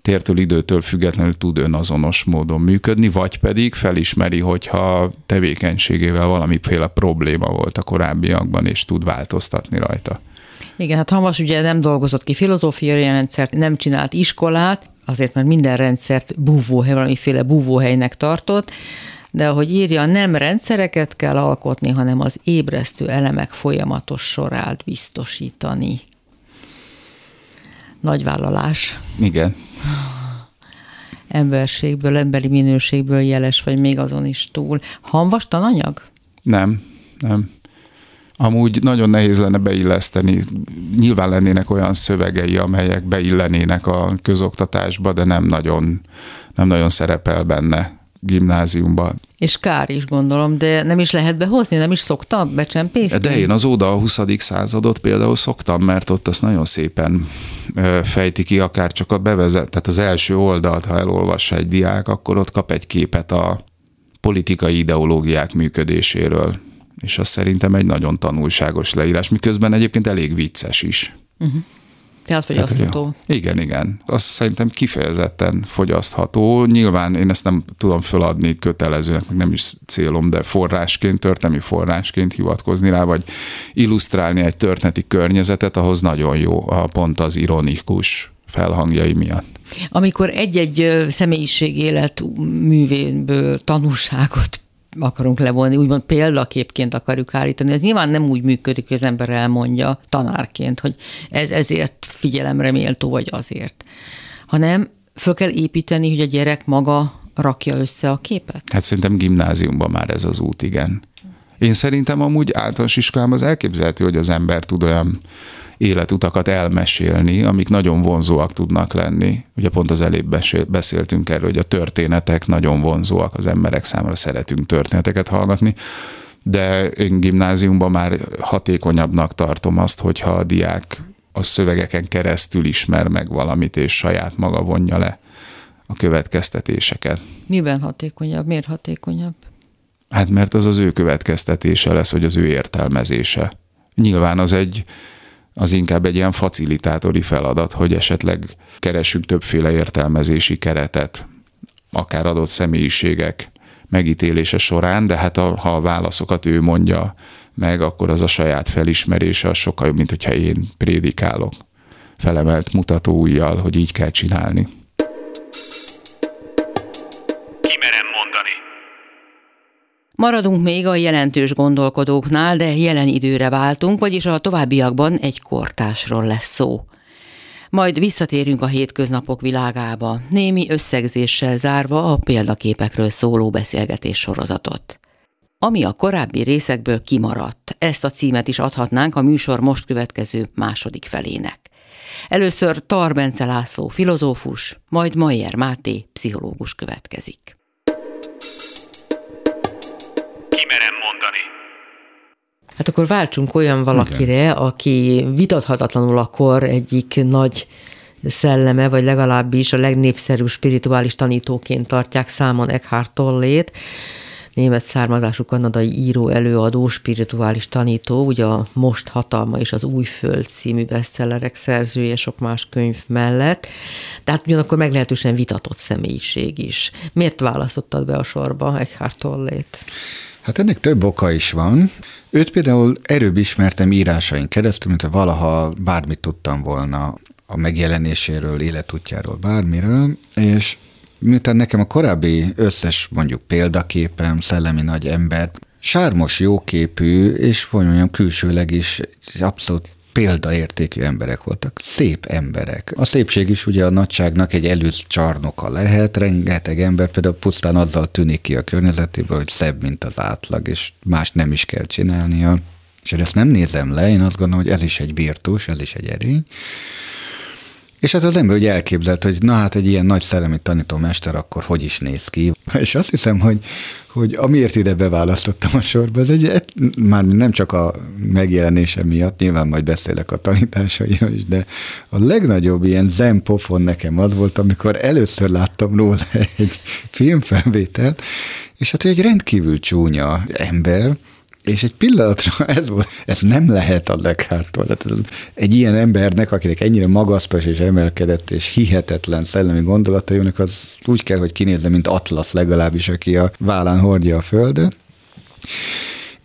tértől időtől függetlenül tud önazonos módon működni, vagy pedig felismeri, hogyha tevékenységével valamiféle probléma volt a korábbiakban, és tud változtatni rajta. Igen, hát Hamas ugye nem dolgozott ki filozófiai rendszert, nem csinált iskolát, azért mert minden rendszert búvóhely, valamiféle búvóhelynek tartott, de ahogy írja, nem rendszereket kell alkotni, hanem az ébresztő elemek folyamatos sorát biztosítani. Nagy vállalás. Igen. Emberségből, emberi minőségből jeles, vagy még azon is túl. Hanvastan anyag? Nem, nem. Amúgy nagyon nehéz lenne beilleszteni. Nyilván lennének olyan szövegei, amelyek beillenének a közoktatásba, de nem nagyon, nem nagyon szerepel benne gimnáziumba. És kár is gondolom, de nem is lehet behozni, nem is szoktam becsempészni? De én az Óda a 20. századot például szoktam, mert ott azt nagyon szépen fejti ki, akár csak a bevezet, tehát az első oldalt, ha elolvassa egy diák, akkor ott kap egy képet a politikai ideológiák működéséről és az szerintem egy nagyon tanulságos leírás, miközben egyébként elég vicces is. Uh-huh. Tehát fogyasztható. Igen, igen. Azt szerintem kifejezetten fogyasztható. Nyilván én ezt nem tudom föladni kötelezőnek, meg nem is célom, de forrásként, történelmi forrásként hivatkozni rá, vagy illusztrálni egy történeti környezetet, ahhoz nagyon jó a pont az ironikus felhangjai miatt. Amikor egy-egy személyiség élet művéből tanulságot akarunk levonni, úgymond példaképként akarjuk állítani. Ez nyilván nem úgy működik, hogy az ember elmondja tanárként, hogy ez ezért figyelemre méltó, vagy azért, hanem föl kell építeni, hogy a gyerek maga rakja össze a képet? Hát szerintem gimnáziumban már ez az út, igen. Én szerintem amúgy általános iskolában az elképzelhető, hogy az ember tud olyan életutakat elmesélni, amik nagyon vonzóak tudnak lenni. Ugye pont az előbb beszéltünk erről, hogy a történetek nagyon vonzóak az emberek számára, szeretünk történeteket hallgatni, de én gimnáziumban már hatékonyabbnak tartom azt, hogyha a diák a szövegeken keresztül ismer meg valamit, és saját maga vonja le a következtetéseket. Miben hatékonyabb? Miért hatékonyabb? Hát mert az az ő következtetése lesz, vagy az ő értelmezése. Nyilván az egy az inkább egy ilyen facilitátori feladat, hogy esetleg keresünk többféle értelmezési keretet, akár adott személyiségek megítélése során, de hát a, ha a válaszokat ő mondja meg, akkor az a saját felismerése az sokkal jobb, mint hogyha én prédikálok felemelt mutató hogy így kell csinálni. Maradunk még a jelentős gondolkodóknál, de jelen időre váltunk, vagyis a továbbiakban egy kortásról lesz szó. Majd visszatérünk a hétköznapok világába, némi összegzéssel zárva a példaképekről szóló beszélgetés sorozatot. Ami a korábbi részekből kimaradt, ezt a címet is adhatnánk a műsor most következő második felének. Először Tarbence László filozófus, majd Mayer Máté pszichológus következik. Hát akkor váltsunk olyan valakire, Igen. aki vitathatatlanul akkor egyik nagy szelleme, vagy legalábbis a legnépszerűbb spirituális tanítóként tartják számon Eckhart Tollét, német származású kanadai író, előadó, spirituális tanító, ugye a Most hatalma és az Új Föld című bestsellerek szerzője sok más könyv mellett, tehát ugyanakkor meglehetősen vitatott személyiség is. Miért választottad be a sorba Eckhart Tollét? Hát ennek több oka is van. Őt például erőbb ismertem írásain keresztül, mint ha valaha bármit tudtam volna a megjelenéséről, életútjáról, bármiről, és miután nekem a korábbi összes mondjuk példaképem, szellemi nagy ember, sármos, jóképű, és hogy mondjam, külsőleg is abszolút példaértékű emberek voltak, szép emberek. A szépség is ugye a nagyságnak egy előtt csarnoka lehet, rengeteg ember például pusztán azzal tűnik ki a környezetéből, hogy szebb, mint az átlag, és más nem is kell csinálnia. És ezt nem nézem le, én azt gondolom, hogy ez is egy virtus, ez is egy erény. És hát az ember ugye elképzelt, hogy na hát egy ilyen nagy szellemi tanítómester akkor hogy is néz ki. És azt hiszem, hogy, hogy amiért ide beválasztottam a sorba, az egy, már nem csak a megjelenése miatt, nyilván majd beszélek a tanításairól is, de a legnagyobb ilyen zen pofon nekem az volt, amikor először láttam róla egy filmfelvételt, és hát egy rendkívül csúnya ember, és egy pillanatra ez volt, ez nem lehet a leghártól. egy ilyen embernek, akinek ennyire magasztos és emelkedett és hihetetlen szellemi gondolatai az úgy kell, hogy kinézze, mint Atlasz legalábbis, aki a vállán hordja a földön.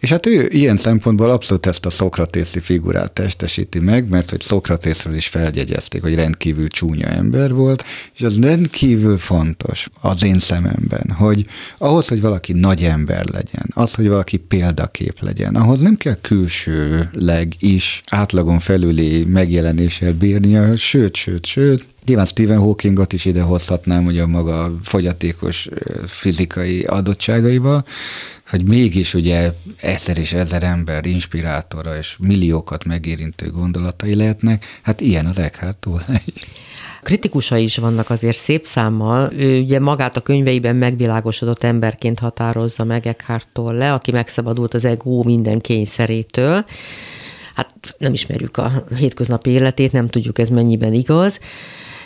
És hát ő ilyen szempontból abszolút ezt a szokratészi figurát testesíti meg, mert hogy Szokratészről is feljegyezték, hogy rendkívül csúnya ember volt, és az rendkívül fontos az én szememben, hogy ahhoz, hogy valaki nagy ember legyen, az, hogy valaki példakép legyen, ahhoz nem kell külsőleg is átlagon felüli megjelenéssel bírnia, sőt, sőt, sőt, Nyilván Stephen Hawkingot is ide hozhatnám, ugye a maga fogyatékos fizikai adottságaival, hogy mégis ugye ezer és ezer ember inspirátora és milliókat megérintő gondolatai lehetnek, hát ilyen az Eckhart Tolle Kritikusai is vannak azért szép számmal. Ő ugye magát a könyveiben megvilágosodott emberként határozza meg Eckhart Tolle, aki megszabadult az ego minden kényszerétől. Hát nem ismerjük a hétköznapi életét, nem tudjuk ez mennyiben igaz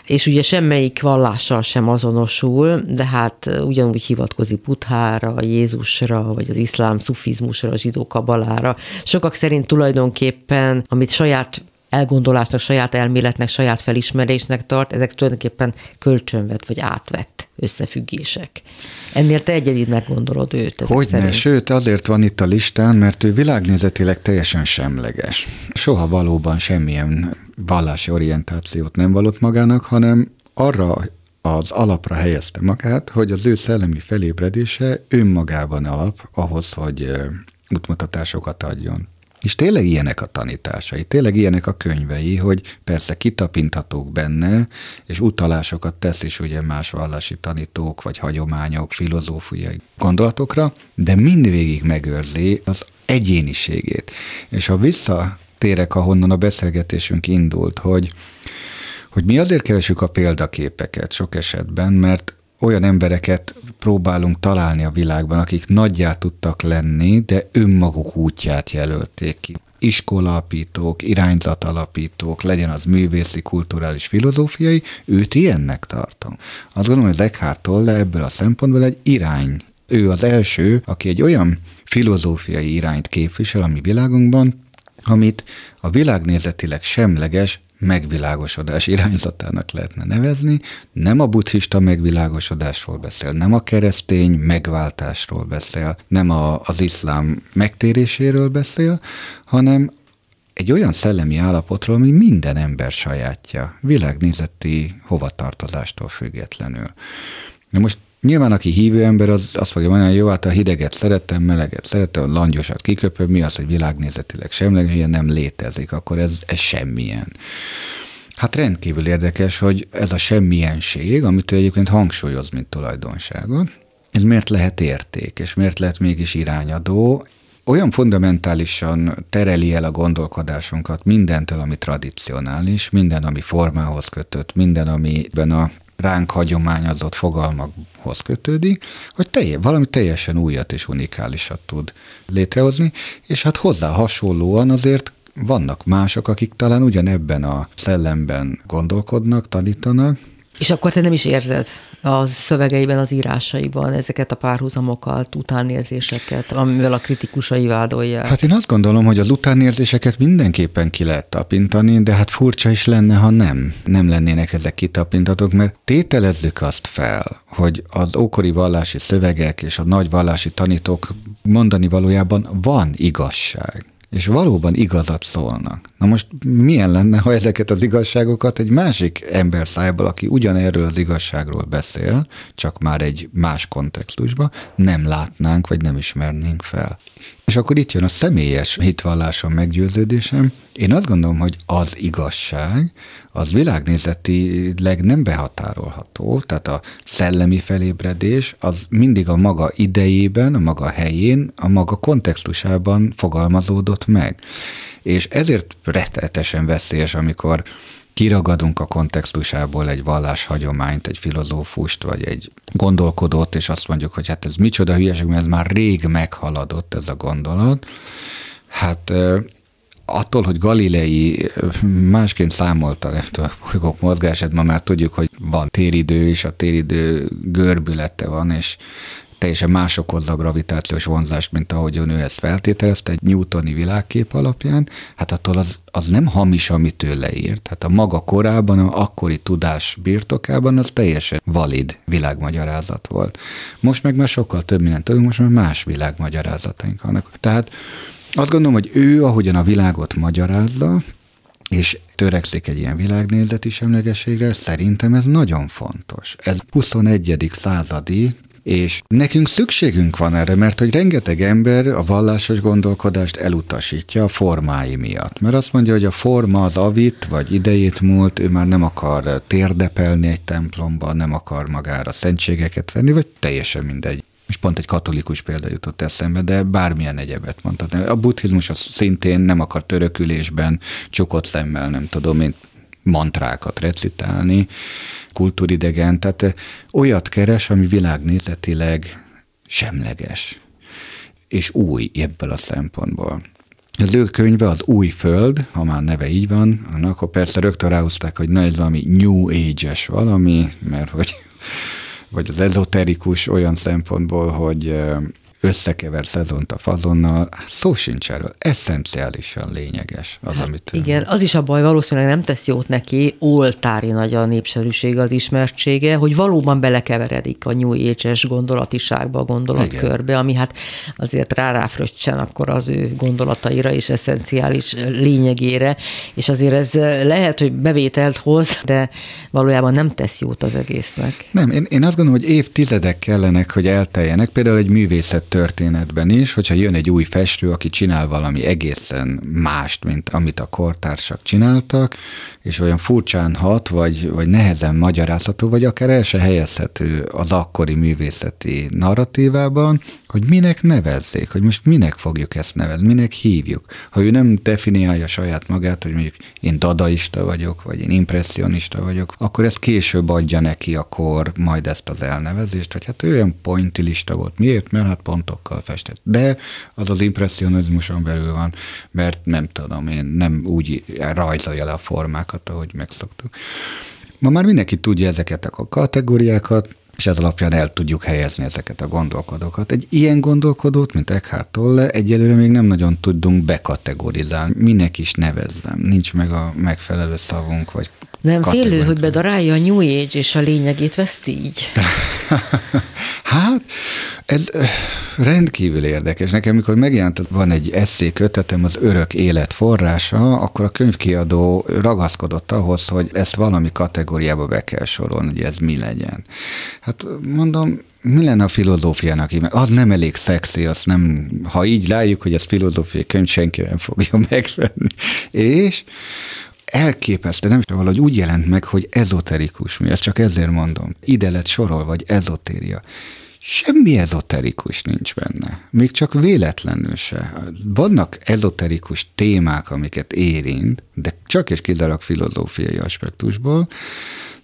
és ugye semmelyik vallással sem azonosul, de hát ugyanúgy hivatkozik Buthára, Jézusra, vagy az iszlám szufizmusra, a zsidó kabalára. Sokak szerint tulajdonképpen, amit saját elgondolásnak, saját elméletnek, saját felismerésnek tart, ezek tulajdonképpen kölcsönvet vagy átvett összefüggések. Ennél te egyedidnek gondolod őt. Hogyne, sőt azért van itt a listán, mert ő világnézetileg teljesen semleges. Soha valóban semmilyen vallási orientációt nem valott magának, hanem arra az alapra helyezte magát, hogy az ő szellemi felébredése önmagában alap ahhoz, hogy útmutatásokat adjon. És tényleg ilyenek a tanításai, tényleg ilyenek a könyvei, hogy persze kitapinthatók benne, és utalásokat tesz is ugye más vallási tanítók, vagy hagyományok, filozófiai gondolatokra, de mindvégig megőrzi az egyéniségét. És ha visszatérek, ahonnan a beszélgetésünk indult, hogy hogy mi azért keresünk a példaképeket sok esetben, mert olyan embereket próbálunk találni a világban, akik nagyjá tudtak lenni, de önmaguk útját jelölték ki. Iskolapítók, irányzatalapítók, legyen az művészi, kulturális, filozófiai, őt ilyennek tartom. Azt gondolom, hogy Eckhart Tolle ebből a szempontból egy irány. Ő az első, aki egy olyan filozófiai irányt képvisel a mi világunkban, amit a világnézetileg semleges megvilágosodás irányzatának lehetne nevezni, nem a buddhista megvilágosodásról beszél, nem a keresztény megváltásról beszél, nem a, az iszlám megtéréséről beszél, hanem egy olyan szellemi állapotról, ami minden ember sajátja, világnézeti hovatartozástól függetlenül. Na most Nyilván, aki hívő ember, az azt fogja mondani, hogy jó, hát a hideget szeretem, meleget szeretem, a langyosat kiköpöm, mi az, hogy világnézetileg semleges, ilyen nem létezik, akkor ez, ez semmilyen. Hát rendkívül érdekes, hogy ez a semmienség, amit ő egyébként hangsúlyoz, mint tulajdonságot, ez miért lehet érték, és miért lehet mégis irányadó, olyan fundamentálisan tereli el a gondolkodásunkat mindentől, ami tradicionális, minden, ami formához kötött, minden, amiben a ránk hagyományozott fogalmakhoz kötődik, hogy telje, valami teljesen újat és unikálisat tud létrehozni, és hát hozzá hasonlóan azért vannak mások, akik talán ugyanebben a szellemben gondolkodnak, tanítanak. És akkor te nem is érzed a szövegeiben, az írásaiban ezeket a párhuzamokat, utánérzéseket, amivel a kritikusai vádolják? Hát én azt gondolom, hogy az utánérzéseket mindenképpen ki lehet tapintani, de hát furcsa is lenne, ha nem. Nem lennének ezek kitapintatok, mert tételezzük azt fel, hogy az ókori vallási szövegek és a nagy vallási tanítók mondani valójában van igazság és valóban igazat szólnak. Na most milyen lenne, ha ezeket az igazságokat egy másik ember szájból, aki ugyanerről az igazságról beszél, csak már egy más kontextusban, nem látnánk, vagy nem ismernénk fel. És akkor itt jön a személyes hitvallásom, meggyőződésem. Én azt gondolom, hogy az igazság, az világnézetileg nem behatárolható, tehát a szellemi felébredés az mindig a maga idejében, a maga helyén, a maga kontextusában fogalmazódott meg. És ezért rettetesen veszélyes, amikor kiragadunk a kontextusából egy valláshagyományt, egy filozófust, vagy egy gondolkodót, és azt mondjuk, hogy hát ez micsoda hülyeség, mert ez már rég meghaladott ez a gondolat. Hát attól, hogy Galilei másként számolta nem tudom, a bolygók mozgását, ma már tudjuk, hogy van téridő, és a téridő görbülete van, és teljesen más okozza a gravitációs vonzást, mint ahogy ő ezt feltételezte egy newtoni világkép alapján, hát attól az, az nem hamis, amit ő leírt. Hát a maga korában, a akkori tudás birtokában az teljesen valid világmagyarázat volt. Most meg már sokkal több mindent tudunk, most már más világmagyarázataink vannak. Tehát azt gondolom, hogy ő, ahogyan a világot magyarázza, és törekszik egy ilyen világnézeti semlegességre, szerintem ez nagyon fontos. Ez 21. századi és nekünk szükségünk van erre, mert hogy rengeteg ember a vallásos gondolkodást elutasítja a formái miatt. Mert azt mondja, hogy a forma az avit, vagy idejét múlt, ő már nem akar térdepelni egy templomban, nem akar magára szentségeket venni, vagy teljesen mindegy. És pont egy katolikus példa jutott eszembe, de bármilyen egyebet mondhatni. A buddhizmus az szintén nem akar törökülésben, csukott szemmel, nem tudom én, mantrákat recitálni, kultúridegen, tehát olyat keres, ami világnézetileg semleges, és új ebből a szempontból. Az ő könyve az Új Föld, ha már neve így van, annak akkor persze rögtön ráhozták, hogy na ez valami New Age-es valami, mert hogy vagy az ezoterikus olyan szempontból, hogy összekever szezont a fazonnal, szó sincs erről. Eszenciálisan lényeges az, hát amit... Igen, az is a baj, valószínűleg nem tesz jót neki, oltári nagy a népszerűsége, az ismertsége, hogy valóban belekeveredik a New Age-es gondolatiságba, a gondolatkörbe, ami hát azért ráráfröccsen akkor az ő gondolataira és eszenciális lényegére, és azért ez lehet, hogy bevételt hoz, de valójában nem tesz jót az egésznek. Nem, én, én azt gondolom, hogy évtizedek kellenek, hogy elteljenek, például egy művészet történetben is, hogyha jön egy új festő, aki csinál valami egészen mást, mint amit a kortársak csináltak, és olyan furcsán hat, vagy, vagy nehezen magyarázható, vagy akár el se helyezhető az akkori művészeti narratívában, hogy minek nevezzék, hogy most minek fogjuk ezt nevezni, minek hívjuk. Ha ő nem definiálja saját magát, hogy mondjuk én dadaista vagyok, vagy én impressionista vagyok, akkor ezt később adja neki a kor majd ezt az elnevezést, hogy hát ő olyan pointilista volt. Miért? Mert hát pontokkal festett. De az az impressionizmuson belül van, mert nem tudom én, nem úgy rajzolja le a formákat, ahogy megszoktuk. Ma már mindenki tudja ezeket a kategóriákat, és ez alapján el tudjuk helyezni ezeket a gondolkodókat. Egy ilyen gondolkodót, mint Eckhart Tolle, egyelőre még nem nagyon tudunk bekategorizálni. Minek is nevezzem. Nincs meg a megfelelő szavunk, vagy nem félő, hogy bedarálja a New Age és a lényegét veszt így? hát, ez rendkívül érdekes. Nekem, mikor megjelent, van egy eszé kötetem, az örök élet forrása, akkor a könyvkiadó ragaszkodott ahhoz, hogy ezt valami kategóriába be kell sorolni, hogy ez mi legyen. Hát mondom, mi lenne a filozófiának? Az nem elég szexi, azt nem, ha így látjuk, hogy ez filozófiai könyv, senki nem fogja megvenni. És elképesztő, nem is valahogy úgy jelent meg, hogy ezoterikus mi, ezt csak ezért mondom. Ide lett sorol, vagy ezotéria. Semmi ezoterikus nincs benne, még csak véletlenül se. Vannak ezoterikus témák, amiket érint, de csak és kizárólag filozófiai aspektusból,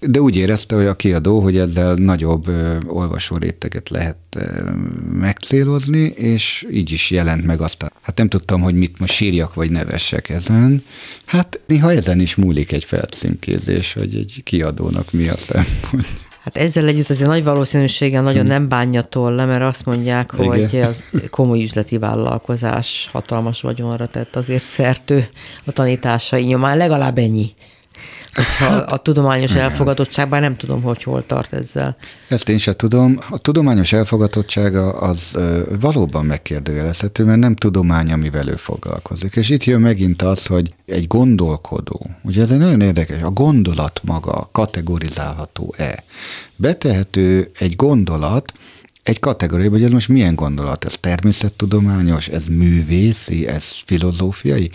de úgy érezte, hogy a kiadó, hogy ezzel nagyobb ö, olvasó réteget lehet ö, megcélozni, és így is jelent meg aztán. Hát nem tudtam, hogy mit most sírjak vagy nevessek ezen. Hát néha ezen is múlik egy felcímkézés, hogy egy kiadónak mi a szempont. Hát ezzel együtt azért nagy valószínűséggel nagyon nem bánja tolle, mert azt mondják, Igen. hogy az komoly üzleti vállalkozás hatalmas vagyonra tett azért szertő a tanításai nyomán, legalább ennyi. Hát, a tudományos elfogadottságban nem tudom, hogy hol tart ezzel. Ezt én sem tudom. A tudományos elfogadottsága az valóban megkérdőjelezhető, mert nem tudomány, amivel ő foglalkozik. És itt jön megint az, hogy egy gondolkodó, ugye ez egy nagyon érdekes, a gondolat maga kategorizálható-e? Betehető egy gondolat, egy kategóriába, hogy ez most milyen gondolat? Ez természettudományos, ez művészi, ez filozófiai?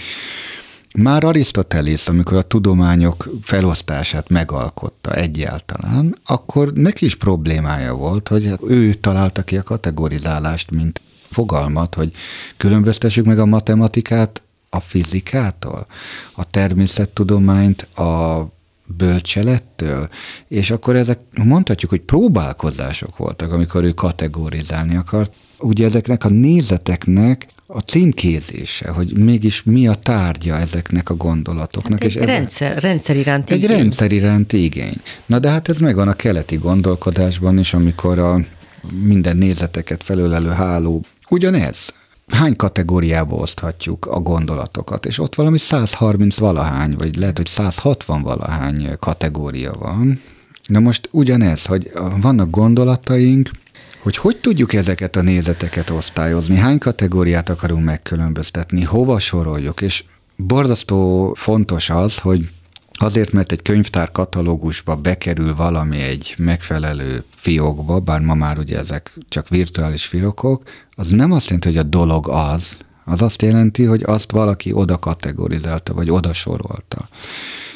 Már Arisztotelész, amikor a tudományok felosztását megalkotta egyáltalán, akkor neki is problémája volt, hogy ő találta ki a kategorizálást, mint fogalmat, hogy különböztessük meg a matematikát a fizikától, a természettudományt a bölcselettől, és akkor ezek mondhatjuk, hogy próbálkozások voltak, amikor ő kategorizálni akart. Ugye ezeknek a nézeteknek a címkézése, hogy mégis mi a tárgya ezeknek a gondolatoknak. Hát egy és rendszer, rendszer iránti Egy igény. rendszer iránti igény. Na de hát ez megvan a keleti gondolkodásban is, amikor a minden nézeteket felölelő háló ugyanez. Hány kategóriába oszthatjuk a gondolatokat, és ott valami 130 valahány, vagy lehet, hogy 160 valahány kategória van. Na most ugyanez, hogy vannak gondolataink, hogy hogy tudjuk ezeket a nézeteket osztályozni, hány kategóriát akarunk megkülönböztetni, hova soroljuk, és borzasztó fontos az, hogy Azért, mert egy könyvtár katalógusba bekerül valami egy megfelelő fiókba, bár ma már ugye ezek csak virtuális fiókok, az nem azt jelenti, hogy a dolog az, az azt jelenti, hogy azt valaki oda kategorizálta, vagy oda sorolta.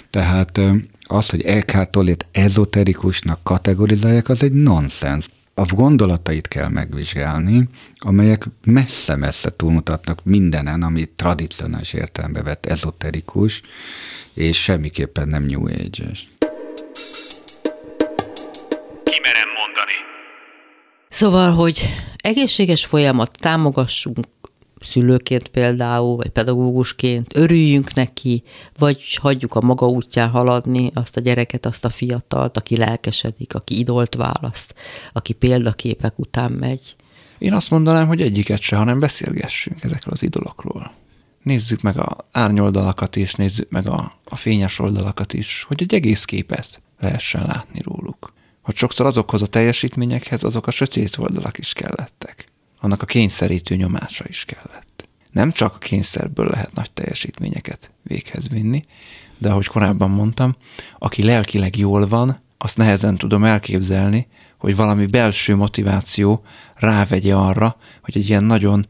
Tehát az, hogy Eckhart Tolle-t ezoterikusnak kategorizálják, az egy nonsens a gondolatait kell megvizsgálni, amelyek messze-messze túlmutatnak mindenen, ami tradicionális értelembe vett ezoterikus, és semmiképpen nem New Age-es. Kimerem mondani. Szóval, hogy egészséges folyamat támogassunk, szülőként például, vagy pedagógusként, örüljünk neki, vagy hagyjuk a maga útján haladni azt a gyereket, azt a fiatalt, aki lelkesedik, aki idolt választ, aki példaképek után megy. Én azt mondanám, hogy egyiket se, hanem beszélgessünk ezekről az idolokról. Nézzük meg a árnyoldalakat is, nézzük meg a, a fényes oldalakat is, hogy egy egész képet lehessen látni róluk. Hogy sokszor azokhoz a teljesítményekhez azok a sötét oldalak is kellettek annak a kényszerítő nyomása is kellett. Nem csak a kényszerből lehet nagy teljesítményeket véghez vinni, de ahogy korábban mondtam, aki lelkileg jól van, azt nehezen tudom elképzelni, hogy valami belső motiváció rávegye arra, hogy egy ilyen nagyon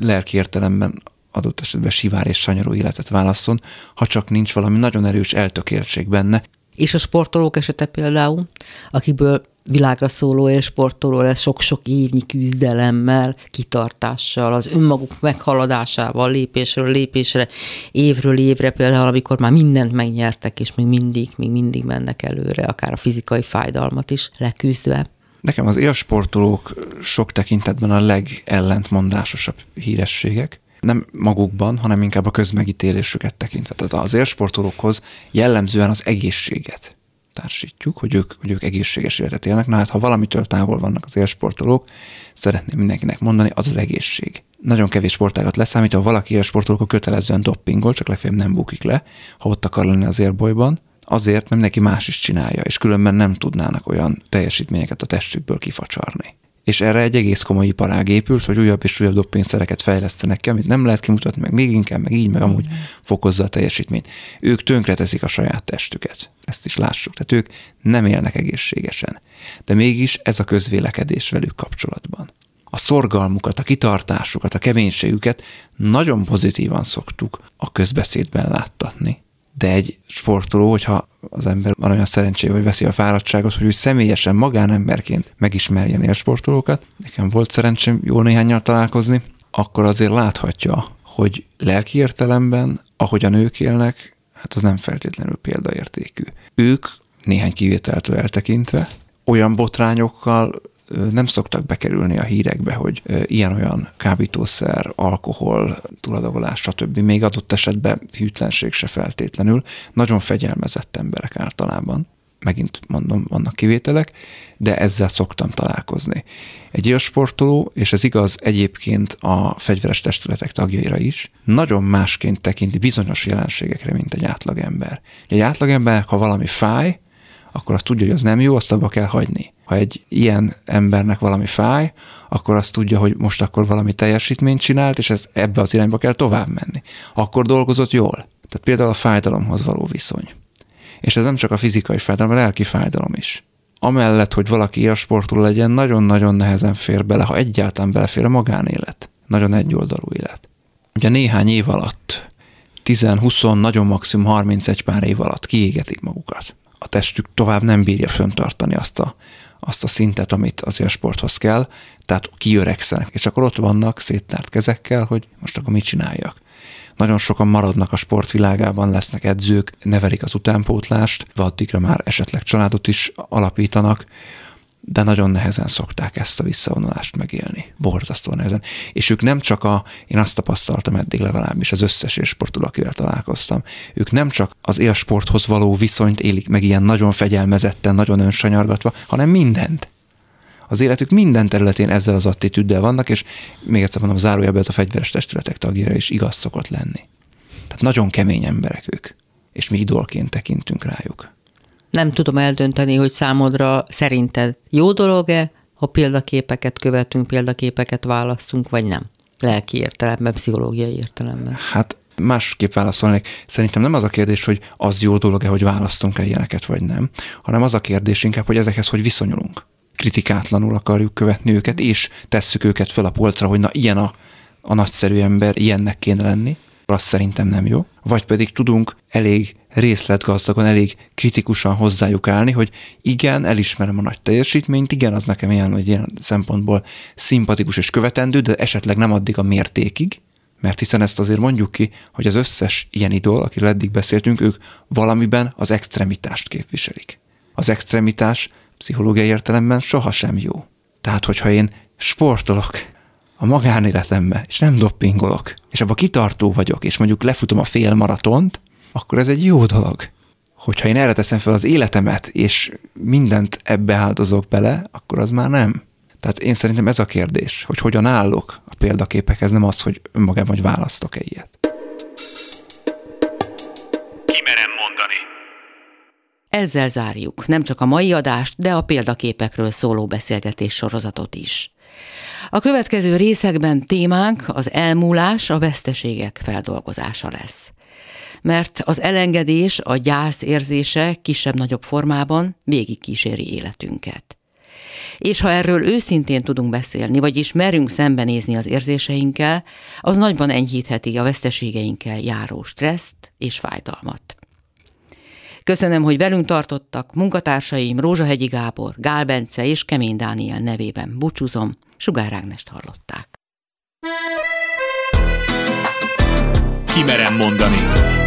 lelki értelemben adott esetben sivár és sanyarú életet válasszon, ha csak nincs valami nagyon erős eltökéltség benne. És a sportolók esete például, akikből világra szóló élsportoló lesz sok-sok évnyi küzdelemmel, kitartással, az önmaguk meghaladásával, lépésről lépésre, évről évre például, amikor már mindent megnyertek, és még mindig, még mindig mennek előre, akár a fizikai fájdalmat is leküzdve. Nekem az élsportolók sok tekintetben a legellentmondásosabb hírességek. Nem magukban, hanem inkább a közmegítélésüket tekintve. Tehát az élsportolókhoz jellemzően az egészséget társítjuk, hogy ők, hogy ők egészséges életet élnek. Na hát, ha valamitől távol vannak az élsportolók, szeretném mindenkinek mondani, az az egészség. Nagyon kevés sportágat leszámítva, ha valaki élsportoló, akkor kötelezően doppingol, csak legfeljebb nem bukik le, ha ott akar lenni az élbolyban. Azért, mert neki más is csinálja, és különben nem tudnának olyan teljesítményeket a testükből kifacsarni és erre egy egész komoly iparág épült, hogy újabb és újabb dopingszereket fejlesztenek ki, amit nem lehet kimutatni, meg még inkább, meg így, meg amúgy fokozza a teljesítményt. Ők tönkreteszik a saját testüket. Ezt is lássuk. Tehát ők nem élnek egészségesen. De mégis ez a közvélekedés velük kapcsolatban. A szorgalmukat, a kitartásukat, a keménységüket nagyon pozitívan szoktuk a közbeszédben láttatni de egy sportoló, hogyha az ember van olyan szerencséje, hogy veszi a fáradtságot, hogy ő személyesen, magánemberként megismerjen élsportolókat, nekem volt szerencsém jó néhányal találkozni, akkor azért láthatja, hogy lelki értelemben, ahogy a nők élnek, hát az nem feltétlenül példaértékű. Ők néhány kivételtől eltekintve olyan botrányokkal nem szoktak bekerülni a hírekbe, hogy ilyen-olyan kábítószer, alkohol, tuladagolás, stb. Még adott esetben hűtlenség se feltétlenül. Nagyon fegyelmezett emberek általában. Megint mondom, vannak kivételek, de ezzel szoktam találkozni. Egy élsportoló, és ez igaz egyébként a fegyveres testületek tagjaira is, nagyon másként tekinti bizonyos jelenségekre, mint egy átlagember. Egy átlagember, ha valami fáj, akkor azt tudja, hogy az nem jó, azt abba kell hagyni ha egy ilyen embernek valami fáj, akkor azt tudja, hogy most akkor valami teljesítményt csinált, és ez ebbe az irányba kell tovább menni. Akkor dolgozott jól. Tehát például a fájdalomhoz való viszony. És ez nem csak a fizikai fájdalom, a lelki fájdalom is. Amellett, hogy valaki sportoló legyen, nagyon-nagyon nehezen fér bele, ha egyáltalán belefér a magánélet. Nagyon egyoldalú élet. Ugye néhány év alatt, 10-20, nagyon maximum 31 pár év alatt kiégetik magukat. A testük tovább nem bírja föntartani azt a azt a szintet, amit az sporthoz kell, tehát kiöregszenek, és akkor ott vannak széttárt kezekkel, hogy most akkor mit csináljak. Nagyon sokan maradnak a sportvilágában, lesznek edzők, nevelik az utánpótlást, addigra már esetleg családot is alapítanak, de nagyon nehezen szokták ezt a visszavonulást megélni. Borzasztóan nehezen. És ők nem csak a, én azt tapasztaltam eddig legalábbis az összes élsportról, akivel találkoztam, ők nem csak az élsporthoz való viszonyt élik meg ilyen nagyon fegyelmezetten, nagyon önsanyargatva, hanem mindent. Az életük minden területén ezzel az attitűddel vannak, és még egyszer mondom, zárójelben ez a fegyveres testületek tagjára is igaz szokott lenni. Tehát nagyon kemény emberek ők, és mi idolként tekintünk rájuk nem tudom eldönteni, hogy számodra szerinted jó dolog-e, ha példaképeket követünk, példaképeket választunk, vagy nem? Lelki értelemben, pszichológiai értelemben. Hát másképp válaszolnék. Szerintem nem az a kérdés, hogy az jó dolog-e, hogy választunk-e ilyeneket, vagy nem, hanem az a kérdés inkább, hogy ezekhez hogy viszonyulunk. Kritikátlanul akarjuk követni őket, és tesszük őket fel a polcra, hogy na ilyen a, a nagyszerű ember, ilyennek kéne lenni, az szerintem nem jó. Vagy pedig tudunk elég részletgazdagon, elég kritikusan hozzájuk állni, hogy igen, elismerem a nagy teljesítményt, igen, az nekem ilyen, vagy ilyen szempontból szimpatikus és követendő, de esetleg nem addig a mértékig, mert hiszen ezt azért mondjuk ki, hogy az összes ilyen idol, akiről eddig beszéltünk, ők valamiben az extremitást képviselik. Az extremitás pszichológiai értelemben sohasem jó. Tehát, hogyha én sportolok, a magánéletembe, és nem doppingolok, és abban kitartó vagyok, és mondjuk lefutom a fél maratont, akkor ez egy jó dolog. Hogyha én erre teszem fel az életemet, és mindent ebbe áldozok bele, akkor az már nem. Tehát én szerintem ez a kérdés, hogy hogyan állok a példaképekhez, nem az, hogy önmagában, hogy választok-e ilyet. Kimerem mondani. Ezzel zárjuk nem csak a mai adást, de a példaképekről szóló beszélgetés sorozatot is. A következő részekben témánk az elmúlás, a veszteségek feldolgozása lesz. Mert az elengedés, a gyász érzése kisebb-nagyobb formában végig kíséri életünket. És ha erről őszintén tudunk beszélni, vagyis merünk szembenézni az érzéseinkkel, az nagyban enyhítheti a veszteségeinkkel járó stresszt és fájdalmat. Köszönöm, hogy velünk tartottak munkatársaim Rózsahegyi Gábor, Gál Bence és Kemény Dániel nevében búcsúzom. Sugár Ágnest hallották. Kimerem mondani.